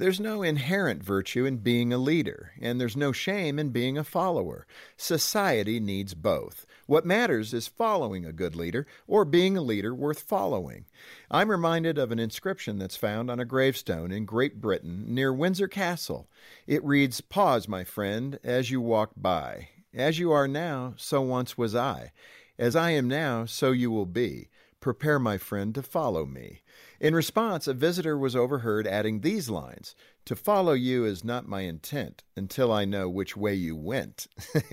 There's no inherent virtue in being a leader, and there's no shame in being a follower. Society needs both. What matters is following a good leader or being a leader worth following. I'm reminded of an inscription that's found on a gravestone in Great Britain near Windsor Castle. It reads Pause, my friend, as you walk by. As you are now, so once was I. As I am now, so you will be. Prepare, my friend, to follow me. In response, a visitor was overheard adding these lines To follow you is not my intent until I know which way you went.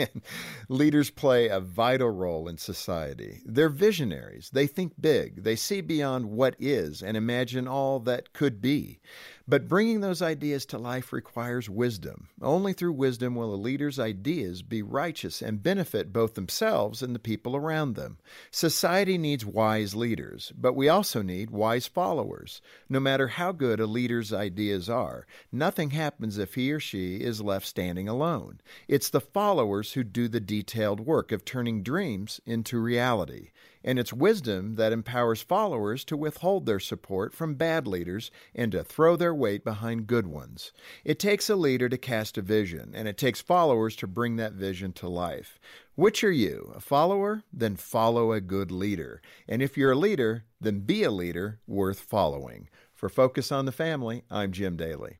Leaders play a vital role in society. They're visionaries. They think big. They see beyond what is and imagine all that could be. But bringing those ideas to life requires wisdom. Only through wisdom will a leader's ideas be righteous and benefit both themselves and the people around them. Society needs wise leaders, but we also need wise followers. No matter how good a leader's ideas are, nothing happens if he or she is left standing alone. It's the followers who do the detailed work of turning dreams into reality. And it's wisdom that empowers followers to withhold their support from bad leaders and to throw their weight behind good ones. It takes a leader to cast a vision, and it takes followers to bring that vision to life. Which are you, a follower? Then follow a good leader. And if you're a leader, then be a leader worth following. For Focus on the Family, I'm Jim Daly.